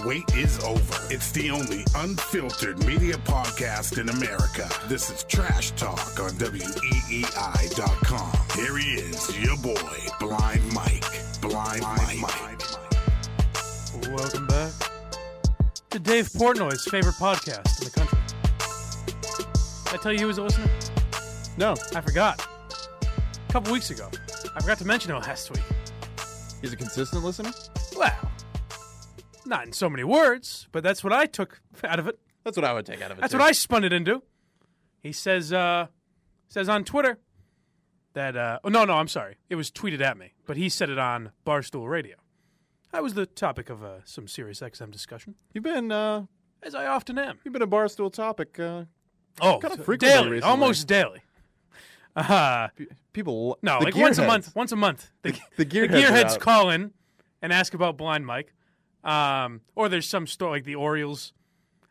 the wait is over. It's the only unfiltered media podcast in America. This is Trash Talk on WEEI.com. Here he is, your boy, Blind Mike. Blind, Mike. Welcome back to Dave Portnoy's favorite podcast in the country. Did I tell you he was a listener? No, I forgot. A couple weeks ago. I forgot to mention it last week. he's a consistent listener. Well, not in so many words, but that's what I took out of it. That's what I would take out of it. That's too. what I spun it into. He says uh, says on Twitter that uh, oh no no I'm sorry it was tweeted at me, but he said it on Barstool Radio. That was the topic of uh, some serious XM discussion, You've been uh, as I often am. you've been a barstool topic. Uh, Oh, Kinda frequently daily, recently. almost daily. Uh, pe- people no, like once a month. Once a month, the, the the gearheads are gearheads call in and ask about Blind Mike. Um, or there's some story like the Orioles.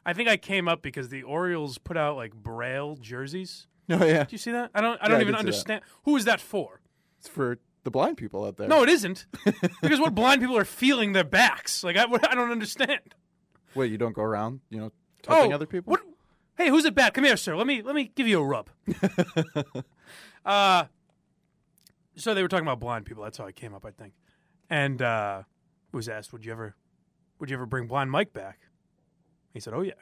I think I came up because the Orioles put out like Braille jerseys. Oh yeah, Do you see that? I don't. I Yeah, don't I even understand. Who is that for? it's for the blind people out there. No, it isn't. because what blind people are feeling their backs. Like I, I don't understand. wait, you don't go around, you know, touching oh, other people. What? Hey, who's it bad? Come here, sir. Let me let me give you a rub. uh, so they were talking about blind people. That's how I came up, I think. And uh, was asked, "Would you ever, would you ever bring blind Mike back?" He said, "Oh yeah."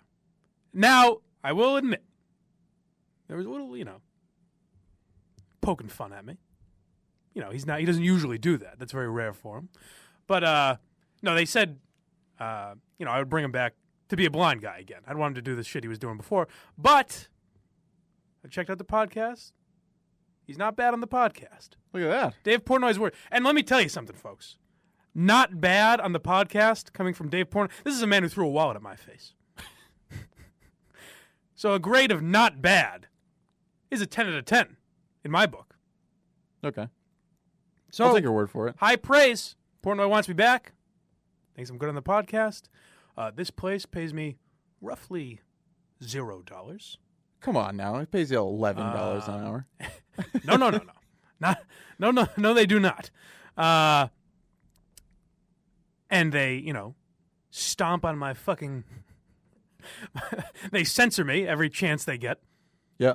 Now I will admit, there was a little, you know, poking fun at me. You know, he's not. He doesn't usually do that. That's very rare for him. But uh, no, they said, uh, you know, I would bring him back to be a blind guy again. I'd want him to do the shit he was doing before. But I checked out the podcast. He's not bad on the podcast. Look at that. Dave Portnoy's word. And let me tell you something, folks. Not bad on the podcast coming from Dave Portnoy. This is a man who threw a wallet at my face. so a grade of not bad is a 10 out of 10 in my book. Okay, So I'll take your word for it. high praise. Portnoy wants me back. Thinks I'm good on the podcast. Uh, this place pays me roughly zero dollars. Come on now, it pays you eleven dollars Uh, an hour. No, no, no, no, not no, no, no. They do not. Uh, and they, you know, stomp on my fucking. they censor me every chance they get. Yeah,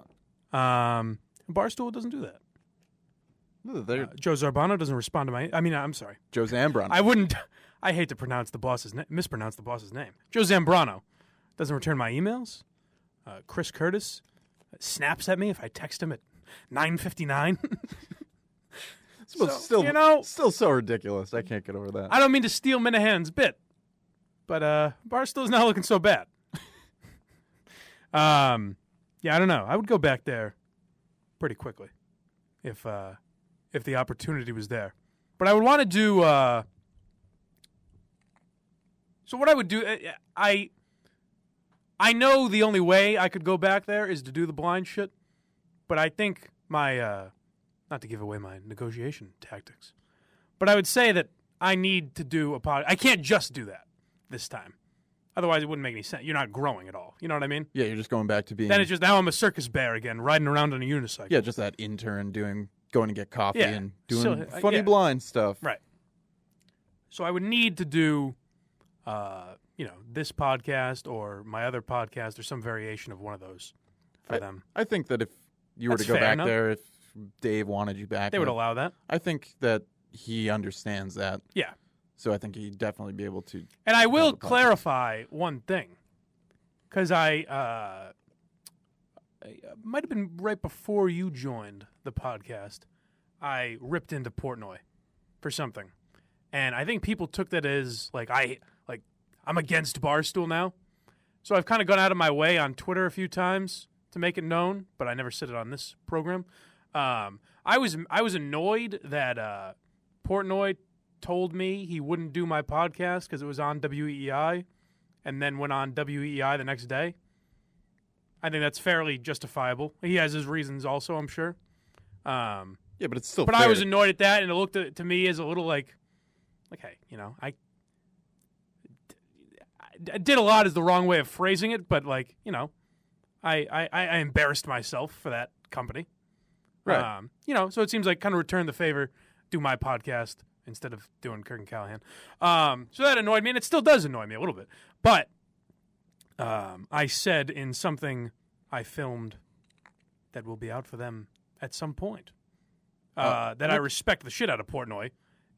Um, Barstool doesn't do that. Uh, Joe Zarbano doesn't respond to my. I mean, I'm sorry. Joe Zambron. I wouldn't. I hate to pronounce the boss's na- mispronounce the boss's name. Joe Zambrano doesn't return my emails. Uh, Chris Curtis snaps at me if I text him at 9:59. still, so, still, you know- still so ridiculous. I can't get over that. I don't mean to steal Minahan's bit, but uh, Barstool's not looking so bad. um, yeah, I don't know. I would go back there pretty quickly if uh, if the opportunity was there. But I would want to do. Uh, so what I would do, uh, I I know the only way I could go back there is to do the blind shit, but I think my uh, not to give away my negotiation tactics, but I would say that I need to do a pod. I can't just do that this time. Otherwise, it wouldn't make any sense. You're not growing at all. You know what I mean? yeah, you're just going back to being. Then it's just now I'm a circus bear again, riding around on a unicycle. yeah, just that intern doing going to get coffee Yeah. and doing So, uh, funny yeah. blind stuff. Right. So I would need to do, uh, you know, this podcast or my other podcast or some variation of one of those for them. I think that if you were That's to go back enough. there, if Dave wanted you back, They would allow that. I think that he understands that. Yeah. So I think he'd definitely be able to. And I will clarify one thing, because I, uh, I uh, might have been right before you joined the podcast. I ripped into Portnoy for something, and I think people took that as like I like I'm against Barstool now. So I've kind of gone out of my way on Twitter a few times to make it known, but I never said it on this program. Um, I was I was annoyed that uh, Portnoy told me he wouldn't do my podcast because it was on WEEI, and then went on WEEI the next day. I think that's fairly justifiable. He has his reasons, also. I'm sure. Um, Yeah, but it's still. but I was annoyed at that, and it looked to, to me as a little like, like, hey, you know, I, I did a lot is the wrong way of phrasing it, but like, you know, I, I I embarrassed myself for that company, Right. Um, you know, so it seems like kind of return the favor, do my podcast instead of doing Kirk and Callahan. Um, so that annoyed me, and it still does annoy me a little bit. But um, I said in something I filmed that will be out for them at some point uh, that I respect the shit out of Portnoy,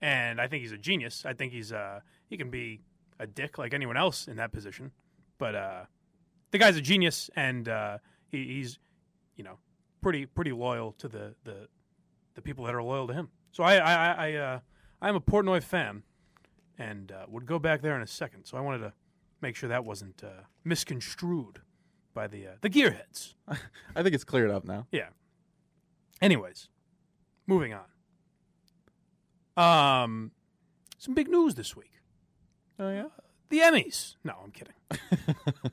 and I think he's a genius. I think he's uh, he can be a dick like anyone else in that position, but uh, the guy's a genius, and uh, he, he's you know pretty pretty loyal to the the, the people that are loyal to him. So I I I, uh, I'm a Portnoy fan, and uh, would go back there in a second. So I wanted to make sure that wasn't uh, misconstrued by the uh, the gearheads. I think it's cleared up now. Yeah. Anyways, moving on. Um, some big news this week. Oh yeah. The Emmys. No, I'm kidding.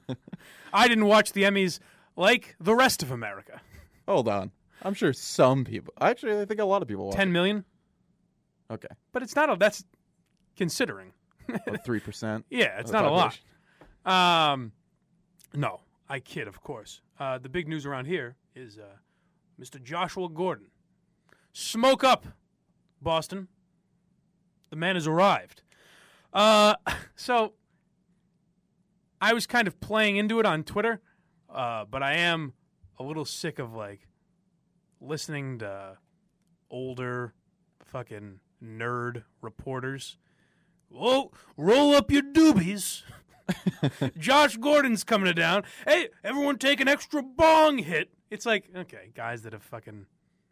I didn't watch the Emmys like the rest of America. Hold on. I'm sure some people. Actually, I think a lot of people. Watch Ten million, it. Okay. but it's not a. That's considering. Three percent. Yeah, it's not a lot. Um, no, I kid, of course. Uh, the big news around here is uh, Mr. Joshua Gordon. Smoke up, Boston. The man has arrived. Uh, so I was kind of playing into it on Twitter, uh, but I am a little sick of like listening to older fucking nerd reporters. Whoa, oh, roll up your doobies. Josh Gordon's coming to town. Hey, everyone take an extra bong hit. It's like, okay, guys that have fucking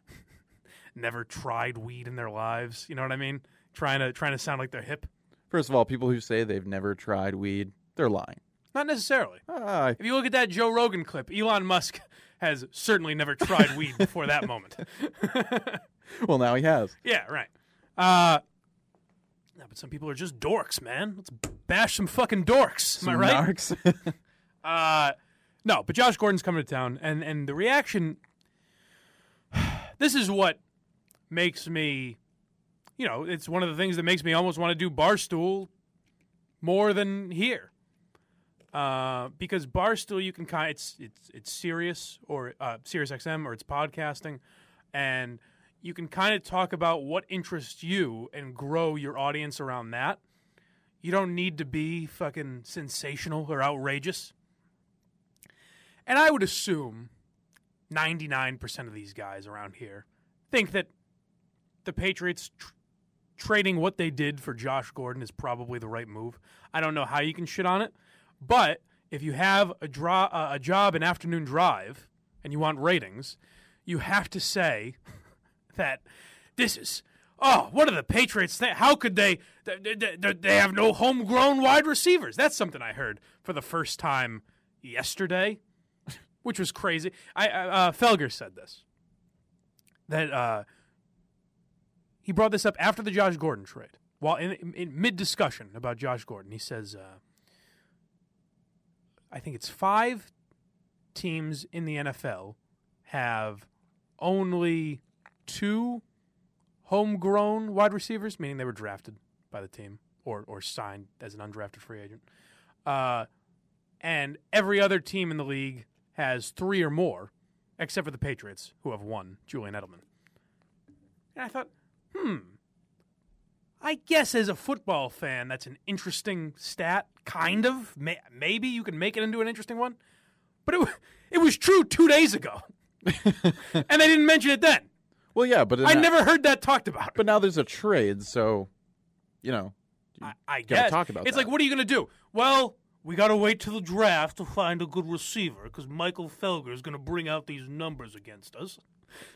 never tried weed in their lives. You know what I mean? Trying to trying to sound like they're hip. First of all, people who say they've never tried weed, they're lying. Not necessarily. Ah, If you look at that Joe Rogan clip, Elon Musk has certainly never tried weed before that moment. well, now he has. Yeah, right. Uh, no, but some people are just dorks, man. Let's bash some fucking dorks. Am I right? narcs. Uh, no, but Josh Gordon's coming to town, and and the reaction. This is what makes me, you know, it's one of the things that makes me almost want to do Barstool more than here. Uh, because Barstool, you can kind it's it's it's serious or uh, Sirius XM or it's podcasting, and you can kind of talk about what interests you and grow your audience around that. You don't need to be fucking sensational or outrageous. And I would assume 99% of these guys around here think that the Patriots tr- trading what they did for Josh Gordon is probably the right move. I don't know how you can shit on it, but if you have a, draw, uh, a job in afternoon drive and you want ratings, you have to say that this is oh what are the patriots think how could they they, they, they have no homegrown wide receivers. That's something i heard for the first time yesterday which was crazy. I I- uh, felger said this that uh, he brought this up after the josh gordon trade while in, in, in mid discussion about josh gordon. He says uh, i think it's five teams in the nfl have only two homegrown wide receivers, meaning they were drafted by the team or or signed as an undrafted free agent. Uh, and every other team in the league has three or more, except for the Patriots, who have one, Julian Edelman. And I thought, hmm, I guess as a football fan, that's an interesting stat, kind of. May- maybe you can make it into an interesting one. But it, it was true two days ago. and they didn't mention it then. well, yeah, but I never heard that talked about. But now there's a trade, so you know. you I, I gotta guess talk about it's that. like, what are you going to do? Well, we got to wait till the draft to find a good receiver because Michael Felger is going to bring out these numbers against us.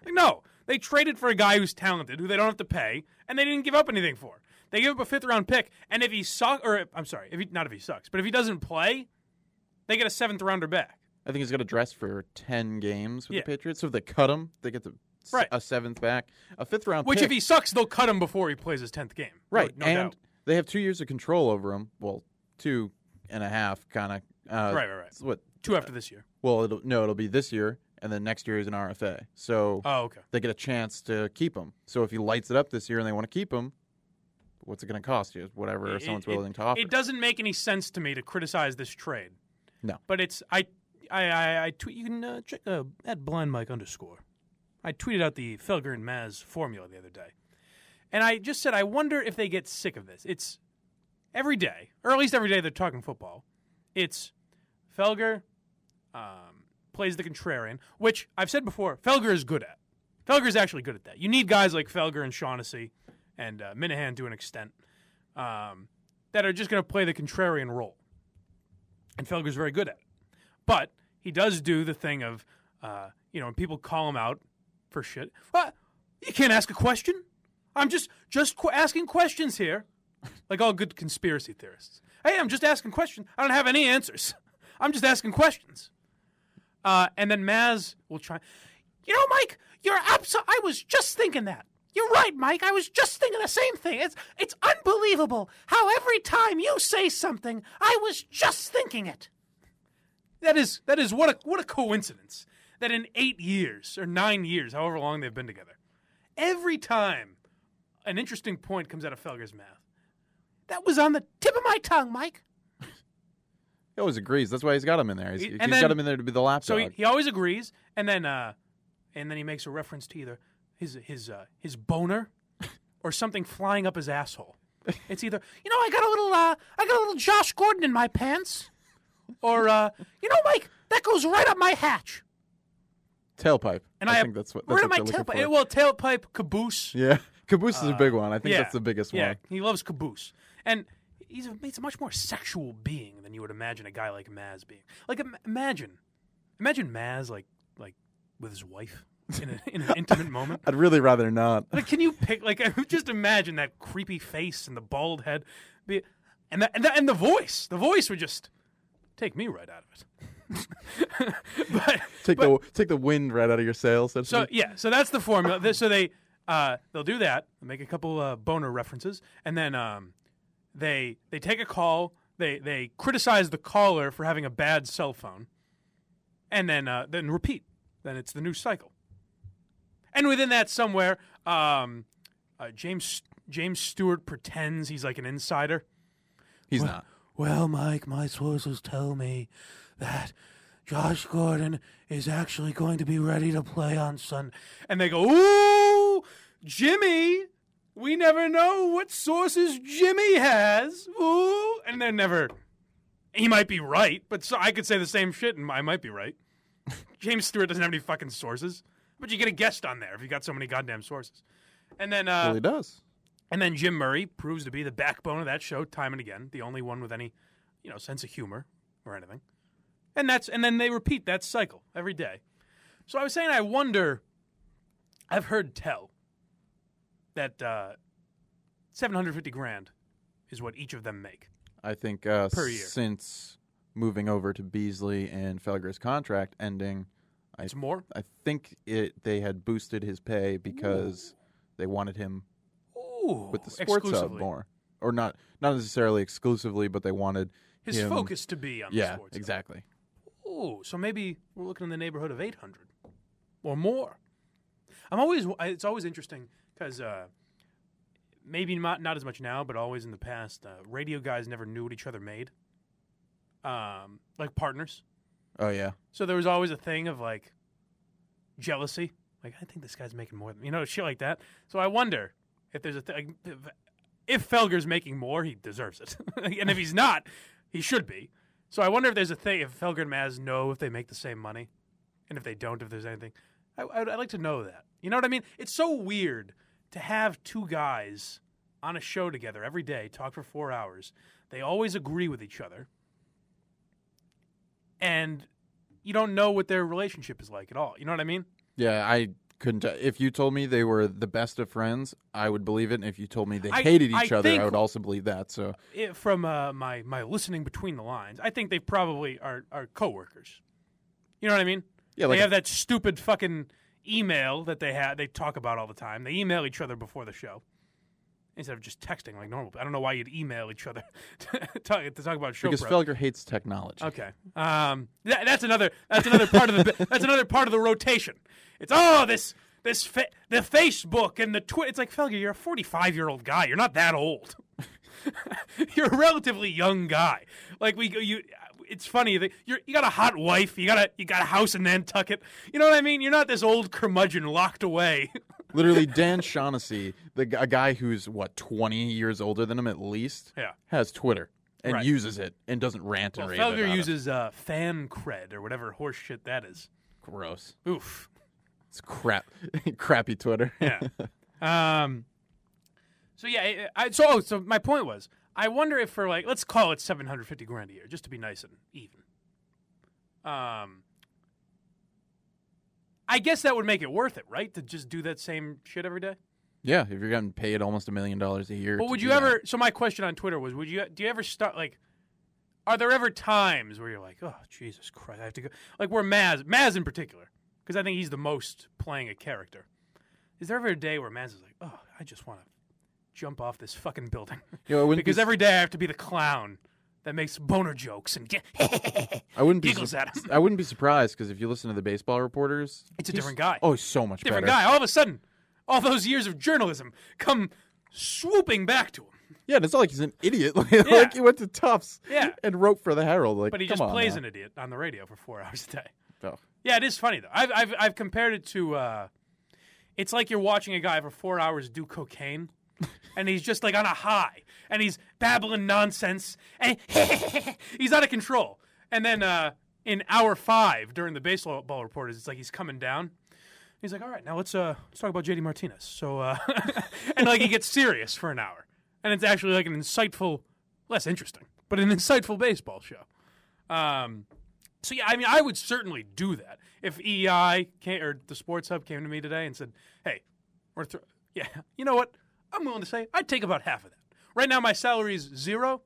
Like, no, they traded for a guy who's talented, who they don't have to pay, and they didn't give up anything for. They give up a fifth round pick, and if he sucks, or I'm sorry, if he not if he sucks, but if he doesn't play, they get a seventh rounder back. I think he's got to dress for ten games with Yeah. the Patriots. So if they cut him, they get s- Right. a seventh back, a fifth round Which, pick. if he sucks, they'll cut him before he plays his tenth game. Right, no, and doubt. they have two years of control over him. Well, two and a half, kind of. Uh, Right, right, right. What? two after this year. Well, it'll, no, it'll be this year, and then next year is an RFA. So Oh, okay. they get a chance to keep him. So if he lights it up this year and they want to keep him, what's it going to cost you? Whatever It- someone's it- willing to offer. It doesn't make any sense to me to criticize this trade. No. But it's I I I, I tweet. You can uh, check uh, at blind Mike underscore. I tweeted out the Felger and Mazz formula the other day, and I just said I wonder if they get sick of this. It's every day, or at least every day they're talking football. It's Felger um, plays the contrarian, which I've said before. Felger is good at. Felger is actually good at that. You need guys like Felger and Shaughnessy and uh, Minahan to an extent um, that are just going to play the contrarian role. And Felger's very good at it. But he does do the thing of, uh, you know, when people call him out for shit. Well, you can't ask a question. I'm just just qu- asking questions here, like all good conspiracy theorists. Hey, I'm just asking questions. I don't have any answers. I'm just asking questions. Uh, and then Mazz will try. You know, Mike, you're absolutely. I was just thinking that. You're right, Mike. I was just thinking the same thing. It's it's unbelievable how every time you say something, I was just thinking it. That is that is what a what a coincidence that in eight years or nine years, however long they've been together, every time an interesting point comes out of Felger's mouth, that was on the tip of my tongue, Mike. he always agrees. That's why he's got him in there. He's, He- he's and got him in there to be the lapdog. So he, he always agrees, and then uh, and then he makes a reference to either his his uh, his boner or something flying up his asshole. It's either you know I got a little uh, I got a little Josh Gordon in my pants, or uh, you know Mike that goes right up my hatch. tailpipe. And I, I think that's what that's right what my tailpipe. Well, tailpipe caboose. yeah, caboose is a big one. I think yeah, that's the biggest one. yeah, one. he loves caboose, and he's a, he's a much more sexual being than you would imagine a guy like Mazz being. Like im- imagine, imagine Mazz like like with his wife in, a, in an intimate moment. I'd really rather not. Like, can you pick? Like, just imagine that creepy face and the bald head, be, and the, and the and the voice. The voice would just take me right out of it. but Take but- the take the wind right out of your sails. That's so yeah, so that's the formula. So they uh, they'll do that, make a couple uh, boner references, and then um, they they take a call. They they criticize the caller for having a bad cell phone, and then uh, then repeat. Then it's the new cycle. And within that, somewhere, um, uh, James James Stewart pretends he's like an insider. he's Well- not. Well, Mike, my sources tell me that Josh Gordon is actually going to be ready to play on Sunday. And they go, Ooh, Jimmy, we never know what sources Jimmy has. Ooh. And they're never, he might be right, but so I could say the same shit and I might be right. James Stewart doesn't have any fucking sources, but you get a guest on there if you got so many goddamn sources. And then, uh, he does. and then Jim Murray proves to be the backbone of that show time and again, the only one with any, you know, sense of humor or anything. And that's and then they repeat that cycle every day. So I was saying I wonder I've heard tell that uh, 750 grand is what each of them make. I think uh, Per year. since moving over to Beasley and Felger's contract ending, I It's more. I think it they had boosted his pay because they wanted him Ooh, with the sports hub exclusively. more, or not not necessarily exclusively, but they wanted His him- focus to be on the Yeah, sports. exactly. Oh, so maybe we're looking in the neighborhood of 800 or more. I'm always I- it's always interesting because uh, maybe not not as much now, but always in the past, uh, radio guys never knew what each other made. Um, like partners. Oh yeah, So there was always a thing of like jealousy. Like I think this guy's making more than you know, shit like that. So I wonder if there's a thing. If, if Felger's making more, he deserves it, and if he's not, he should be. So I wonder if there's a thing. If Felger and Mazz know if they make the same money, and if they don't, if there's anything. I, I'd like to know that. You know what I mean? It's so weird to have two guys on a show together every day, talk for four hours. They always agree with each other and you don't know what their relationship is like at all. You know what I mean? yeah. I couldn't. t- If you told me they were the best of friends, I would believe it. And if you told me they I- hated I each other, I would also believe that. So It, from uh, my my listening between the lines, I think they probably are are coworkers. You know what I mean? yeah, they like have that stupid fucking email that they had they talk about all the time. They email each other before the show instead of just texting like normal. I don't know why you'd email each other to talk, to talk about show because prep. Felger hates technology. Okay. Um, that, that's another. That's another part of the. That's another part of the rotation. It's oh this this fa- the Facebook and the Twitter. It's like Felger, you're a 45 year old guy. You're not that old. you're a relatively young guy. Like we you. It's funny that you're you got a hot wife. You got a you got a house in Nantucket. You know what I mean? You're not this old curmudgeon locked away. Literally, Dan Shaughnessy, the g- a guy who's what twenty years older than him at least, Yeah. has Twitter and Right. uses it and doesn't rant and well, rave Felger about it. uses uh, Fancred or whatever horse shit that is. Gross. Oof. It's crap, crappy Twitter. Yeah. um. So yeah, I, I, so oh, so my point was, I wonder if for like, let's call it seven hundred fifty grand a year, just to be nice and even. Um. I guess that would make it worth it, right? To just do that same shit every day. yeah, if you're getting paid almost a million dollars a year. But would you that. ever? So my question on Twitter was, would you? Do you ever start like? Are there ever times where you're like, oh Jesus Christ, I have to go? Like where Mazz, Mazz in particular, because I think he's the most playing a character. Is there ever a day where Mazz is like, oh, I just want to jump off this fucking building? You know, it wouldn't because be, every day I have to be the clown that makes boner jokes and get. I wouldn't be giggles su- at him. I wouldn't be surprised because if you listen to the baseball reporters, It's a different guy. Oh, he's so much different better. guy. All of a sudden, all those years of journalism come swooping back to him. Yeah, and it's not like he's an idiot. Like, like he went to Tufts. Yeah. and wrote for the Herald. Like, But he come just on plays now. an idiot on the radio for four hours a day. Oh. Yeah, it is funny though. I've I've, I've compared it to. Uh, it's like you're watching a guy for four hours do cocaine, and he's just like on a high, and he's babbling nonsense, and he's out of control. And then uh, in hour five during the baseball reporters, it's like he's coming down. He's like, "All right, now let's uh let's talk about JD Martinez." So uh, and like he gets serious for an hour, and it's actually like an insightful, less interesting, but an insightful baseball show. Um, so yeah, I mean, I would certainly do that if EI came, or the Sports Hub came to me today and said, "Hey, we're thro- yeah, you know what? I'm willing to say I'd take about half of that. Right now, my salary is zero.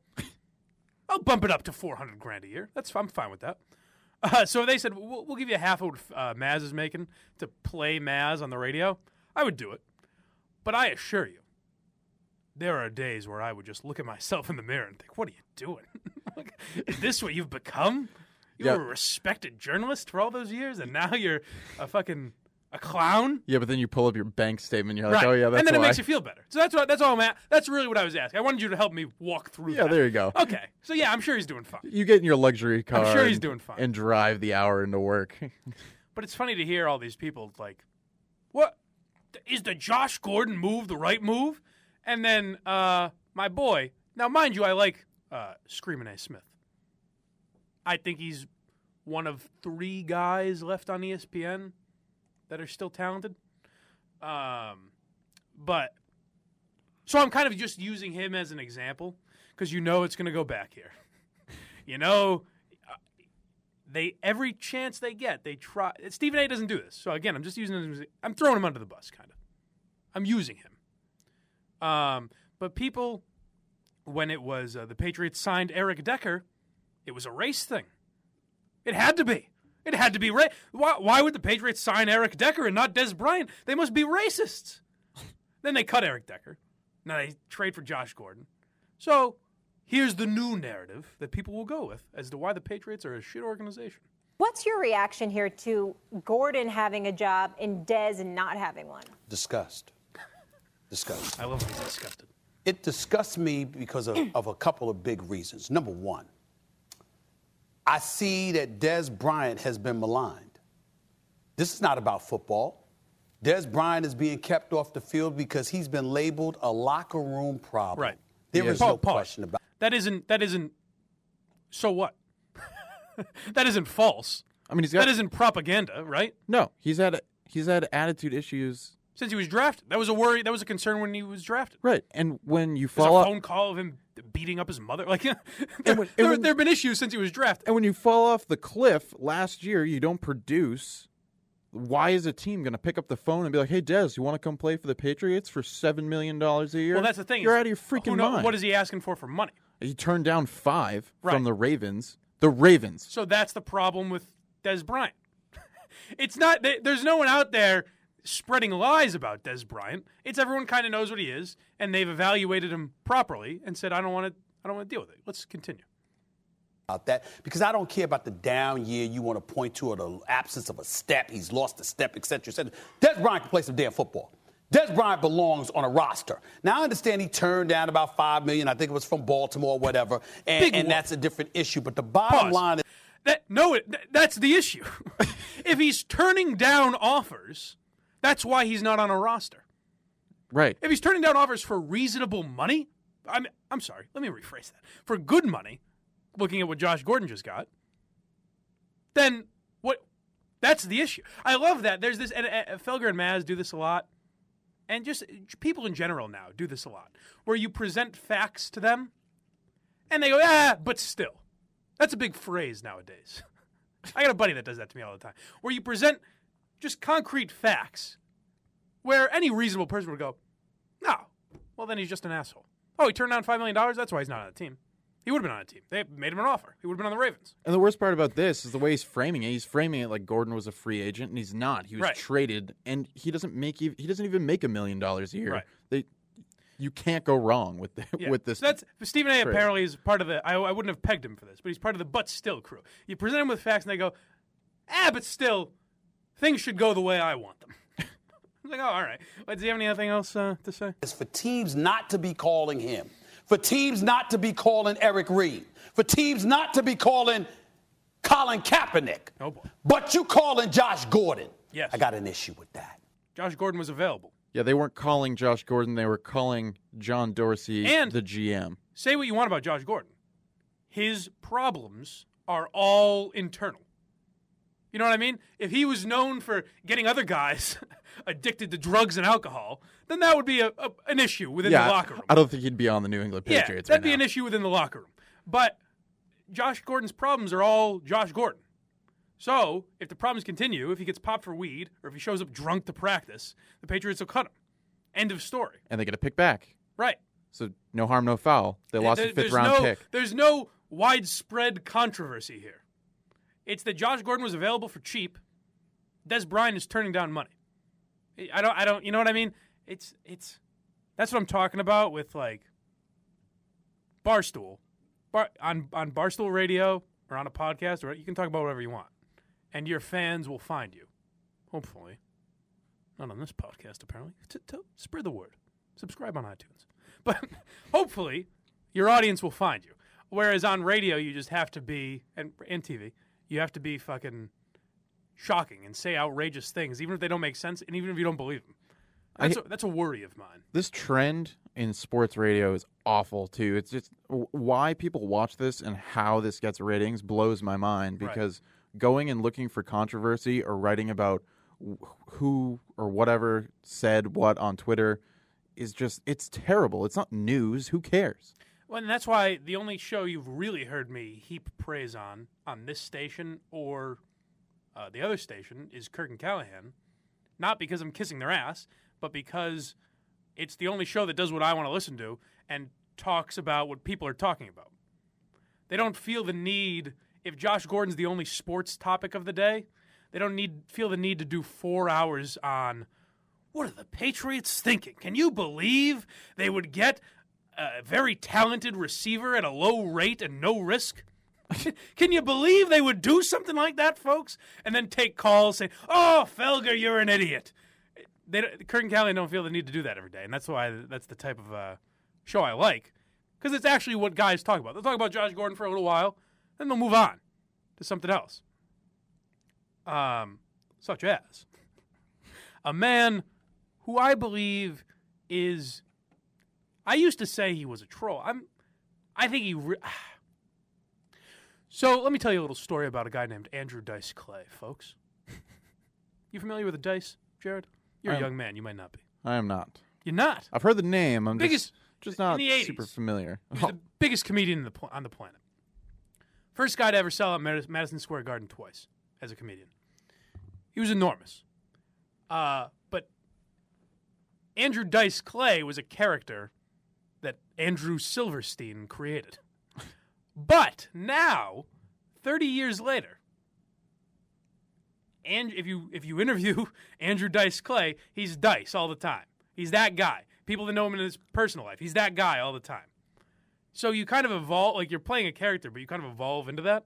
I'll bump it up to 400 grand a year. That's I'm fine with that." Uh, so they said we'll, we'll give you half of what uh, Mazz is making to play Mazz on the radio. I would do it, but I assure you, there are days where I would just look at myself in the mirror and think, "What are you doing? Like, is this what you've become? You Yeah. were a respected journalist for all those years, and now you're a fucking a clown." Yeah, but then you pull up your bank statement. And you're like, right. oh yeah, that's and then why. it makes you feel better. So that's what that's all I'm at. That's really what I was asking. I wanted you to help me walk through. Yeah, that. there you go. Okay, so yeah, I'm sure he's doing fine. You get in your luxury car. I'm sure he's and- doing fine. And drive the hour into work. But it's funny to hear all these people like, "What is the Josh Gordon move the right move?" And then uh, my boy. Now, mind you, I like uh, Screaming A. Smith. I think he's one of three guys left on ESPN that are still talented. Um, but so I'm kind of just using him as an example because you know it's going to go back here. you know, uh, they every chance they get, they try. Stephen A. doesn't do this, so again, I'm just using him. as- I'm throwing him under the bus, kind of. I'm using him. Um, but people, when it was uh, the Patriots signed Eric Decker, it was a race thing. It had to be. It had to be ra- why, why would the Patriots sign Eric Decker and not Dez Bryant? They must be racists. then they cut Eric Decker. Now they trade for Josh Gordon. So here's the new narrative that people will go with as to why the Patriots are a shit organization. What's your reaction here to Gordon having a job and Dez not having one? Disgust. Disgust. I love when he's disgusted. It disgusts me because of, of a couple of big reasons. Number one, I see that Dez Bryant has been maligned. This is not about football. Dez Bryant is being kept off the field because he's been labeled a locker room problem. Right. There Yeah. is Pa- no pause. question about That isn't. That isn't. So what? that isn't false. I mean, he's got That isn't propaganda, right? no. He's had he's had attitude issues. Since he was drafted, that was a worry. That was a concern when he was drafted. Right, and when you There's fall a off, phone call of him beating up his mother. Like there, when- there, have been issues since he was drafted. and when you fall off the cliff last year, you don't produce. Why is a team going to pick up the phone and be like, "Hey, Dez, you want to come play for the Patriots for seven million dollars a year?" Well, that's the thing. You're out of your freaking who know- mind. What is he asking for for money? He turned down five Right. from the Ravens. The Ravens. So that's the problem with Dez Bryant. it's not. There's no one out there spreading lies about Dez Bryant. It's everyone kind of knows what he is, and they've evaluated him properly and said, "I don't want to. I don't want to deal with it. Let's continue." about that because I don't care about the down year you want to point to or the absence of a step. He's lost a step, et cetera, et cetera. Dez Bryant can play some damn football. Dez Bryant belongs on a roster. Now I understand he turned down about five million. I think it was from Baltimore, or whatever, and, and that's a different issue. But the bottom Pause. line is That no, that's the issue. if he's turning down offers, that's why he's not on a roster. Right. If he's turning down offers for reasonable money, I'm I'm sorry. Let me rephrase that. For good money, looking at what Josh Gordon just got, then what? That's the issue. I love that. There's this, and uh, Felger and Mazz do this a lot, and just people in general now do this a lot, where you present facts to them, and they go, ah, but still. That's a big phrase nowadays. I got a buddy that does that to me all the time, where you present just concrete facts, where any reasonable person would go, no, well then he's just an asshole. Oh, he turned down five million dollars. That's why he's not on the team. He would have been on a team. They made him an offer. He would have been on the Ravens. And the worst part about this is the way he's framing it. He's framing it like Gordon was a free agent, and he's not. He was Right. traded, and he doesn't make he doesn't even make a million dollars a year. Right. They, you can't go wrong with the, Yeah. with this. So that's Stephen A. trade. apparently is part of the. I, I wouldn't have pegged him for this, but he's part of the but still crew. You present him with facts, and they go, ah, but still, things should go the way I want them. I'm like, oh, all right. Well, does he have anything else uh, to say? is for teams not to be calling him, for teams not to be calling Eric Reid, for teams not to be calling Colin Kaepernick. Oh boy. But you calling Josh Gordon. Yes. I got an issue with that. Josh Gordon was available. yeah, they weren't calling Josh Gordon; they were calling John Dorsey And- the GM. Say what you want about Josh Gordon. His problems are all internal. You know what I mean? If he was known for getting other guys addicted to drugs and alcohol, then that would be a, a- an issue within yeah, the locker room. I don't think he'd be on the New England Patriots. yeah, that'd right be an issue within the locker room. But Josh Gordon's problems are all Josh Gordon. So if the problems continue, if he gets popped for weed or if he shows up drunk to practice, the Patriots will cut him. End of story. and they get a pick back. Right. So no harm, no foul. They lost There- a fifth round no, pick. There's no widespread controversy here. It's that Josh Gordon was available for cheap. Dez Bryant is turning down money. I don't. I don't. You know what I mean? It's. It's. That's what I'm talking about with like Barstool, Bar, on on Barstool Radio or on a podcast, or you can talk about whatever you want, and your fans will find you. Hopefully, not on this podcast. Apparently, T- t- spread the word. Subscribe on iTunes, but hopefully, your audience will find you. Whereas on radio, you just have to be and and TV, you have to be fucking shocking and say outrageous things, even if they don't make sense, and even if you don't believe them. That's, a, that's a worry of mine. This trend in sports radio is awful too. It's just why people watch this and how this gets ratings blows my mind Right. because going and looking for controversy or writing about who or whatever said what on Twitter is just it's terrible. It's not news. Who cares? Well, and that's why the only show you've really heard me heap praise on on this station or uh, the other station is Kirk and Callahan. Not because I'm kissing their ass, but because it's the only show that does what I want to listen to and talks about what people are talking about. They don't feel the need if Josh Gordon's the only sports topic of the day. They don't need feel the need to do four hours on what are the Patriots thinking? Can you believe they would get a very talented receiver at a low rate and no risk? Can you believe they would do something like that, folks? And then take calls saying, "Oh, Felger, you're an idiot." They, don't- and Callahan don't feel the need to do that every day, and that's why that's the type of uh, show I like because it's actually what guys talk about. They'll talk about Josh Gordon for a little while, then they'll move on to something else, um, such as a man who I believe is. I used to say he was a troll. I'm. I think he. Re- so let me tell you a little story about a guy named Andrew Dice Clay, folks. you familiar with the Dice, Jared? You're a I'm- young man. You might not be. I am not. You're not. I've heard the name. I'm Biggest- just, just not super familiar. He was the biggest comedian in the pl- on the planet. First guy to ever sell out Madis- Madison Square Garden twice as a comedian. He was enormous. Uh, but Andrew Dice Clay was a character that Andrew Silverstein created. But now, 30 years later, and if you if you interview Andrew Dice Clay, he's Dice all the time. He's that guy. People that know him in his personal life, he's that guy all the time. So you kind of evolve, like you're playing a character, but you kind of evolve into that.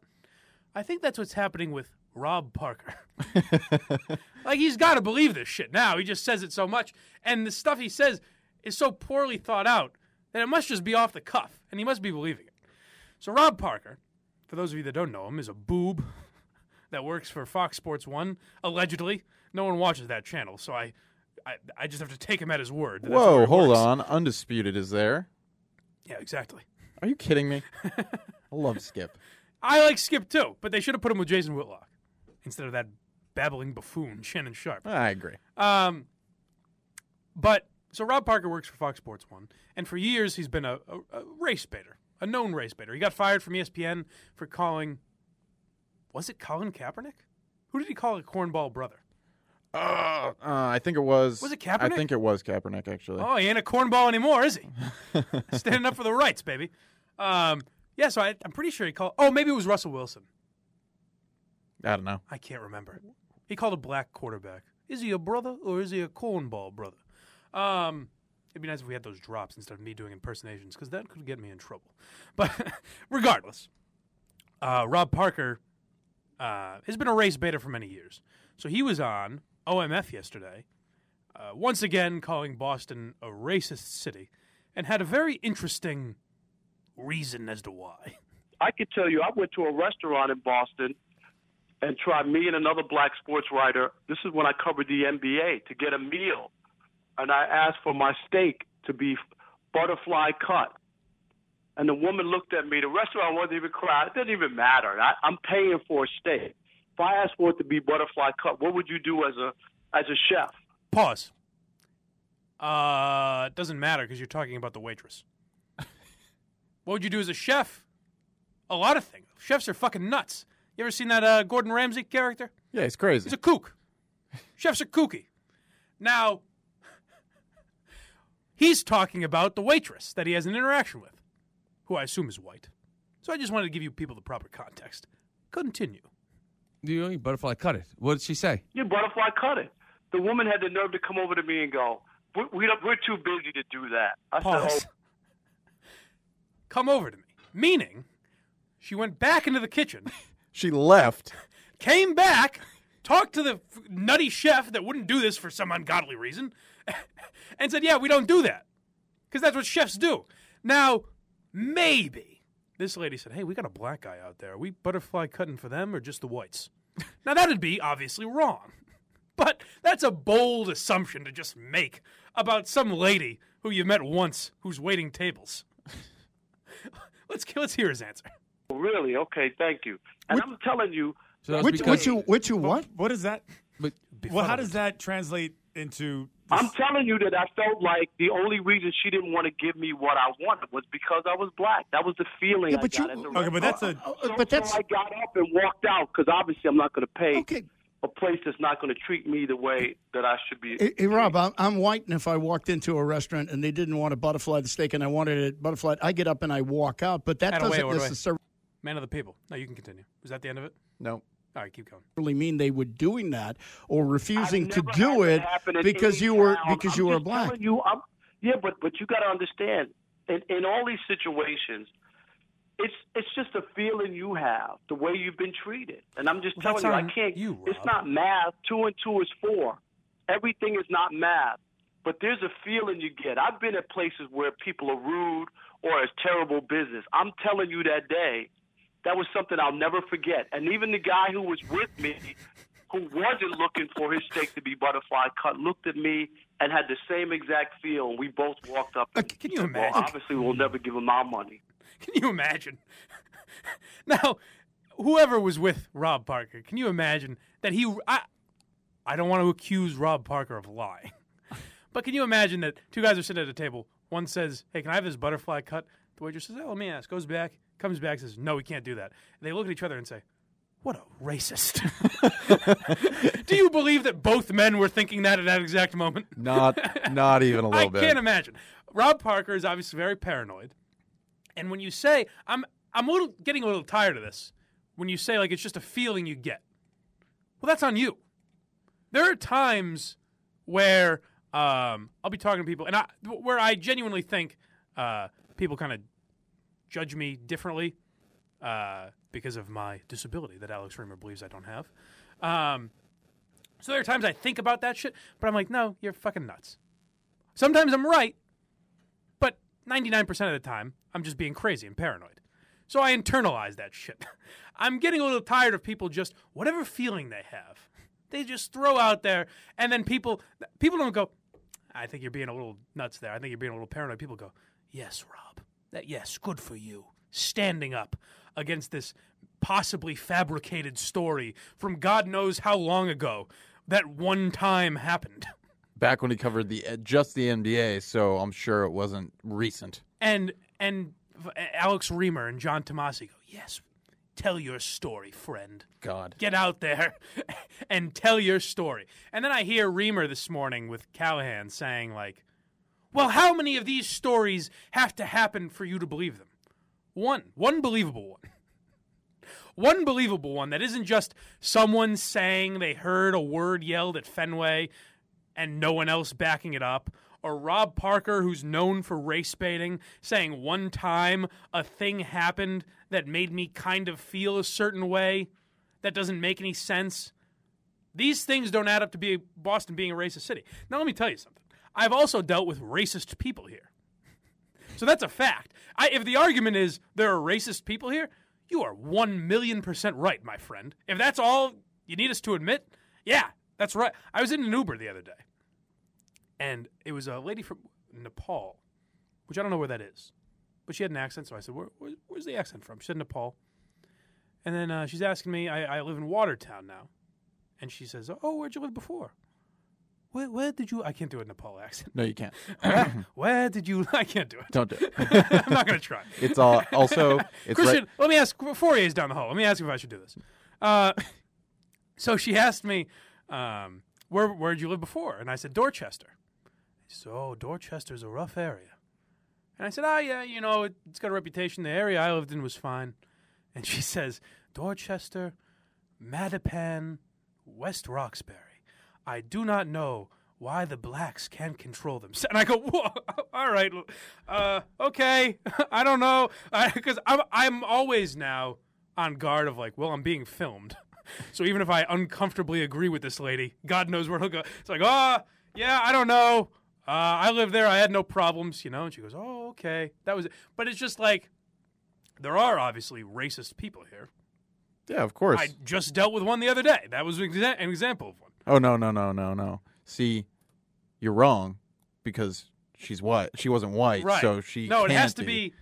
I think that's what's happening with Rob Parker. like he's got to believe this shit now. He just says it so much, and the stuff he says is so poorly thought out that it must just be off the cuff, and he must be believing it. So Rob Parker, for those of you that don't know him, is a boob that works for Fox Sports One, allegedly. No one watches that channel, so I, I, I just have to take him at his word. Whoa, hold works. on. Undisputed is there. Yeah, exactly. Are you kidding me? I love Skip. I like Skip too, but they should have put him with Jason Whitlock instead of that babbling buffoon Shannon Sharpe. I agree. Um, but so Rob Parker works for Fox Sports One, and for years he's been a, a, a race baiter, a known race baiter. He got fired from ESPN for calling. Was it Colin Kaepernick? Who did he call a cornball brother? Uh, I think it was. Was it Kaepernick? I think it was Kaepernick, actually. Oh, he ain't a cornball anymore, is he? Standing up for the rights, baby. Um, yeah, so I, I'm pretty sure he called. Oh, maybe it was Russell Wilson. I don't know. I can't remember. He called a black quarterback. Is he a brother or is he a cornball brother? Um, it'd be nice if we had those drops instead of me doing impersonations because that could get me in trouble. But regardless, uh, Rob Parker uh, has been a race beta for many years. So he was on OMF yesterday, uh, once again calling Boston a racist city, and had a very interesting reason as to why. I could tell you, I went to a restaurant in Boston and tried me and another black sports writer. This is when I covered the NBA to get a meal, and I asked for my steak to be butterfly cut. And the woman looked at me. The restaurant wasn't even crowded. It didn't even matter. I, I'm paying for a steak. If I asked for it to be butterfly cut, what would you do as a as a chef? Pause. Uh, it doesn't matter because you're talking about the waitress. what would you do as a chef? A lot of things. Chefs are fucking nuts. You ever seen that uh, Gordon Ramsay character? Yeah, he's crazy. He's a kook. Chefs are kooky. Now, he's talking about the waitress that he has an interaction with, who I assume is white. So I just wanted to give you people the proper context. Continue. You know, butterfly cut it. What did she say? You butterfly cut it. The woman had the nerve to come over to me and go, we, we, are too busy to do that." I Pause. Oh. said, Come over to me. Meaning, she went back into the kitchen. She left. came back, talked to the f- nutty chef that wouldn't do this for some ungodly reason, and said, "Yeah, we don't do that because that's what chefs do." Now, maybe this lady said, "Hey, we got a black guy out there. Are we butterfly cutting for them or just the whites?" now that'd be obviously wrong, but that's a bold assumption to just make about some lady who you met once who's waiting tables. let's let's hear his answer. "Oh, "Really? Okay, thank you." And I'm telling you, which, which you which you what? What is that? But well, how does that translate into? I'm telling you that I felt like the only reason she didn't want to give me what I wanted was because I was black. That was the feeling Yeah, I but got you- at the okay, but that's a- uh, So- but that's- so I got up and walked out because obviously I'm not going to pay a place that's not going to treat me the way that I should be. Hey, hey, Rob, I'm, I'm white, and if I walked into a restaurant and they didn't want to butterfly the steak and I wanted it butterfly, I get up and I walk out. But that Atta way, doesn't order way. necessarily Man of the people. No, you can continue. Was that the end of it? No. All right, keep going. Really mean they were doing that or refusing to do it because you were town. because I'm you were black. You, I'm, yeah, but but you got to understand, in, in all these situations, it's it's just a feeling you have, the way you've been treated, and I'm just Well, telling you, I can't. you, it's not math. Two and two is four. Everything is not math. But there's a feeling you get. I've been at places where people are rude or it's terrible business. I'm telling you that day, that was something I'll never forget. And even the guy who was with me, who wasn't looking for his steak to be butterfly cut, looked at me and had the same exact feel. And we both walked up. And can you said, imagine? Well, obviously, we'll never give him our money. Can you imagine? now, whoever was with Rob Parker, can you imagine that he? I, I don't want to accuse Rob Parker of lying, but can you imagine that two guys are sitting at a table? One says, "Hey, can I have this butterfly cut?" The waitress says, "Oh, let me ask." Goes back, comes back, says, "No, we can't do that." And they look at each other and say, "What a racist!" do you believe that both men were thinking that at that exact moment? Not, not even a little I bit. I can't imagine. Rob Parker is obviously very paranoid, and when you say, "I'm," I'm a little getting a little tired of this. When you say like it's just a feeling you get, well, that's on you. there are times where um, I'll be talking to people, and I, where I genuinely think uh, people kind of judge me differently uh, because of my disability that Alex Reimer believes I don't have. Um, so there are times I think about that shit, but I'm like, no, you're fucking nuts. Sometimes I'm right, but 99% of the time, I'm just being crazy and paranoid. So I internalize that shit. I'm getting a little tired of people just, whatever feeling they have, they just throw out there, and then people, people don't go, I think you're being a little nuts there. I think you're being a little paranoid. People go, yes, Rob. That, yes, good for you. Standing up against this possibly fabricated story from God knows how long ago that one time happened. Back when he covered the just the NBA, so I'm sure it wasn't recent. And and Alex Reimer and John Tomase go, yes, tell your story, friend. God. Get out there and tell your story. And then I hear Reimer this morning with Callahan saying, like, well, how many of these stories have to happen for you to believe them? One. One believable one. One believable one that isn't just someone saying they heard a word yelled at Fenway and no one else backing it up, or Rob Parker, who's known for race baiting, saying one time a thing happened that made me kind of feel a certain way that doesn't make any sense. These things don't add up to be Boston being a racist city. Now, let me tell you something. I've also dealt with racist people here. So that's a fact. I, if the argument is there are racist people here, you are 1 million percent right, my friend. If that's all you need us to admit, yeah, that's right. I was in an Uber the other day, and it was a lady from Nepal, which I don't know where that is, but she had an accent. So I said, where, where, Where's the accent from? She said Nepal. And then uh, she's asking me, I, I live in Watertown now. And she says, Oh, where'd you live before? Where, where did you? I can't do it in a Nepal accent. No, you can't. where, where did you? I can't do it. Don't do it. I'm not going to try. It's all also. It's Christian, right- let me ask. Fauria's down the hall. Let me ask you if I should do this. Uh, so she asked me, um, "Where where did you live before?" And I said, "Dorchester." So "Oh, Dorchester's a rough area." And I said, "Ah, yeah, you know, it, it's got a reputation. The area I lived in was fine." And she says, "Dorchester, Mattapan, West Roxbury. I do not know." Why the blacks can't control themselves? And I go, Whoa, all right, uh, okay, I don't know, because I'm I'm always now on guard of like, well, I'm being filmed, so even if I uncomfortably agree with this lady, God knows where he'll go. It's like, oh, yeah, I don't know. Uh, I lived there. I had no problems, you know. And she goes, oh, okay, that was it. But it's just like there are obviously racist people here. Yeah, of course. I just dealt with one the other day. That was an, exa- an example of one. Oh no no no no no. See, you're wrong because she's white. She wasn't white, Right. so she. no. It can't has to be.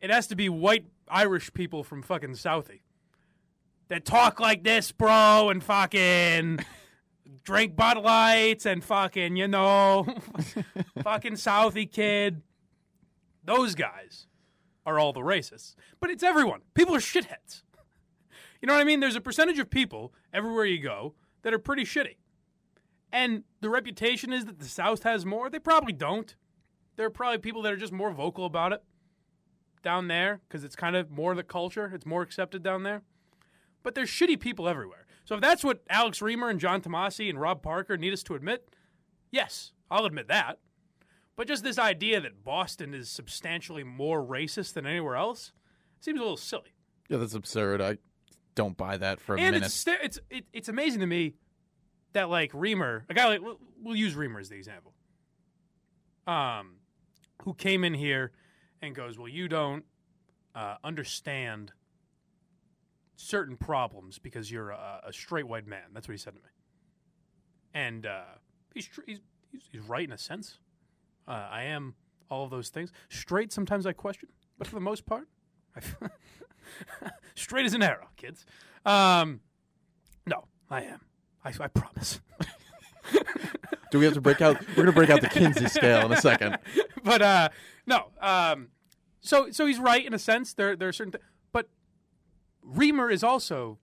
It has to be white Irish people from fucking Southie that talk like this, bro, and fucking drink Bud Lights and fucking you know, fucking Southie kid. Those guys are all the racists, but it's everyone. People are shitheads. You know what I mean? There's a percentage of people everywhere you go that are pretty shitty. And the reputation is that the South has more. They probably don't. There are probably people that are just more vocal about it down there because it's kind of more the culture. It's more accepted down there. But there's shitty people everywhere. So if that's what Alex Reimer and John Tomase and Rob Parker need us to admit, yes, I'll admit that. But just this idea that Boston is substantially more racist than anywhere else seems a little silly. Yeah, that's absurd. I don't buy that for a and minute. it's it's it, it's amazing to me that like Reimer, a guy like we'll, we'll use Reimer as the example, um, who came in here and goes, "Well, you don't uh, understand certain problems because you're a, a straight white man." That's what he said to me, and uh, he's, tr- he's he's right in a sense. Uh, I am all of those things. Straight, sometimes I question, but for the most part, straight as an arrow, kids. Um, no, I am. I, I promise. Do we have to break out? We're gonna break out the Kinsey scale in a second. but uh, no. Um, so so he's right in a sense. There there are certain, th- but Reimer is also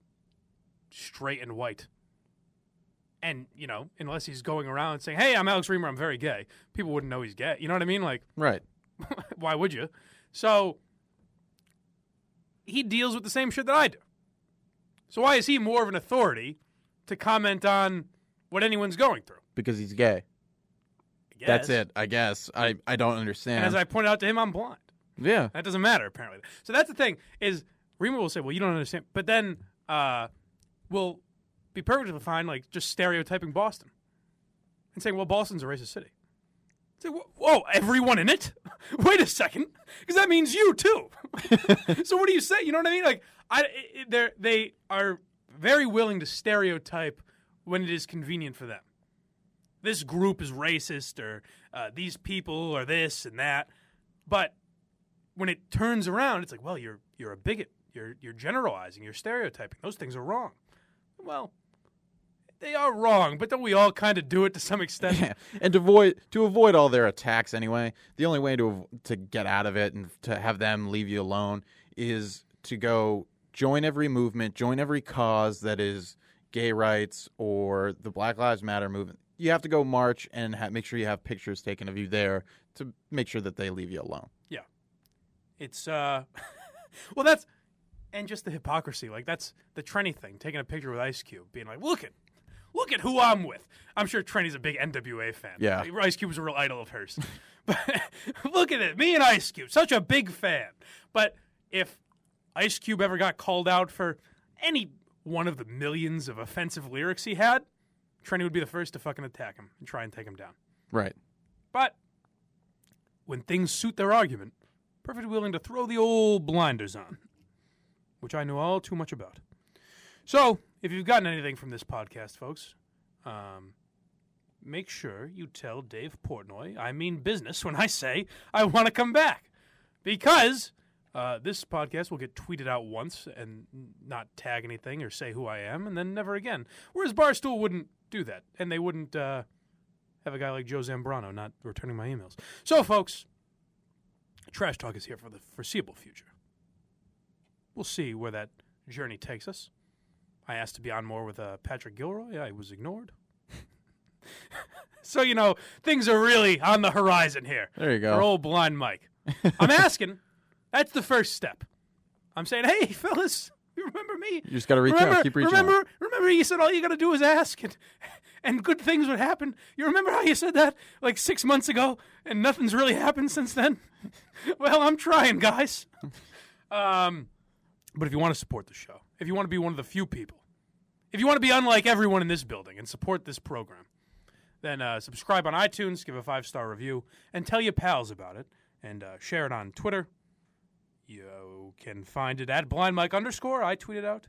straight and white. And you know, unless he's going around saying, "Hey, I'm Alex Reimer. I'm very gay," people wouldn't know he's gay. You know what I mean? Like, Right. why would you? So he deals with the same shit that I do. So why is he more of an authority to comment on what anyone's going through. because he's gay. I That's it. I guess. I, I don't understand. And as I pointed out to him, I'm blind. yeah. That doesn't matter apparently. So that's the thing is Reimer will say, "Well, you don't understand," but then uh, will be perfectly fine, like just stereotyping Boston and saying, "Well, Boston's a racist city." Say, "Whoa, whoa, everyone in it? Wait a second, because that means you too." so what do you say? You know what I mean? Like, I they they are very willing to stereotype when it is convenient for them. This group is racist, or uh, these people are this and that, but when it turns around, it's like, well, you're you're a bigot. You're you're generalizing. You're stereotyping. Those things are wrong. Well, they are wrong, but don't we all kind of do it to some extent? Yeah. And to avoid to avoid all their attacks anyway, the only way to to get out of it and to have them leave you alone is to go join every movement, join every cause that is gay rights or the Black Lives Matter movement. You have to go march and ha- make sure you have pictures taken of you there to make sure that they leave you alone. Yeah. It's uh well that's and just the hypocrisy. Like that's the Trenny thing, taking a picture with Ice Cube, being like, Look at look at who I'm with. I'm sure Trenny's a big NWA fan. Yeah. Ice Cube was a real idol of hers. but look at it, me and Ice Cube, such a big fan. But if Ice Cube ever got called out for any one of the millions of offensive lyrics he had, Trenny would be the first to fucking attack him and try and take him down. Right. But when things suit their argument, perfectly willing to throw the old blinders on, which I know all too much about. So, if you've gotten anything from this podcast, folks, um, make sure you tell Dave Portnoy I mean business when I say I want to come back. Because uh, this podcast will get tweeted out once and not tag anything or say who I am, and then never again. Whereas Barstool wouldn't do that, and they wouldn't uh, have a guy like Joe Zambrano not returning my emails. So, folks, Trash Talk is here for the foreseeable future. We'll see where that journey takes us. I asked to be on more with uh, Patrick Gilroy. I was ignored. so, you know, things are really on the horizon here. There you go. For old blind Mike. I'm asking. That's the first step. I'm saying, hey, fellas, you remember me? You just got to reach remember, out. Keep reaching remember, out. remember, you said all you got to do is ask, and, and good things would happen. You remember how you said that like six months ago, and nothing's really happened since then? well, I'm trying, guys. Um, but if you want to support the show, if you want to be one of the few people, if you want to be unlike everyone in this building and support this program, then uh, subscribe on iTunes, give a five star review, and tell your pals about it, and uh, share it on Twitter. You can find it at Blind Mike underscore. I tweet it out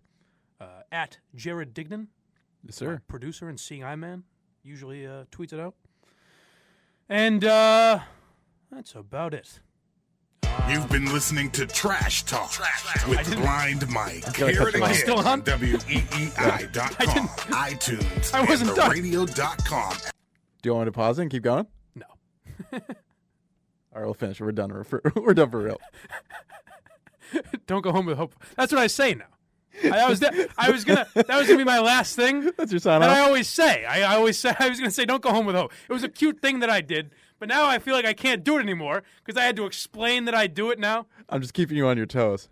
uh, at Jared Dignan, Yes, sir. producer and Seeing Eye Man. Usually uh, tweets it out, and uh, that's about it. You've been listening to Trash Talk with Blind Mike. gotta Hear it again Still on? on WEEI.com, iTunes, I wasn't and done. radio.com. Do you want me to pause it and keep going? No. All right, we'll finish. We're done. We're, for, we're done for real. Don't go home with hope. That's what I say now. I, I was I was gonna that was gonna be my last thing. That's your sign that off. I always say. I, I always say I was gonna say don't go home with hope. It was a cute thing that I did, but now I feel like I can't do it anymore because I had to explain that I do it now. I'm just keeping you on your toes.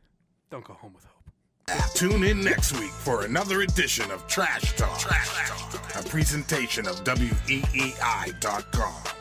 Don't go home with hope. Tune in next week for another edition of Trash Talk, Trash Talk. a presentation of E WEEI.com.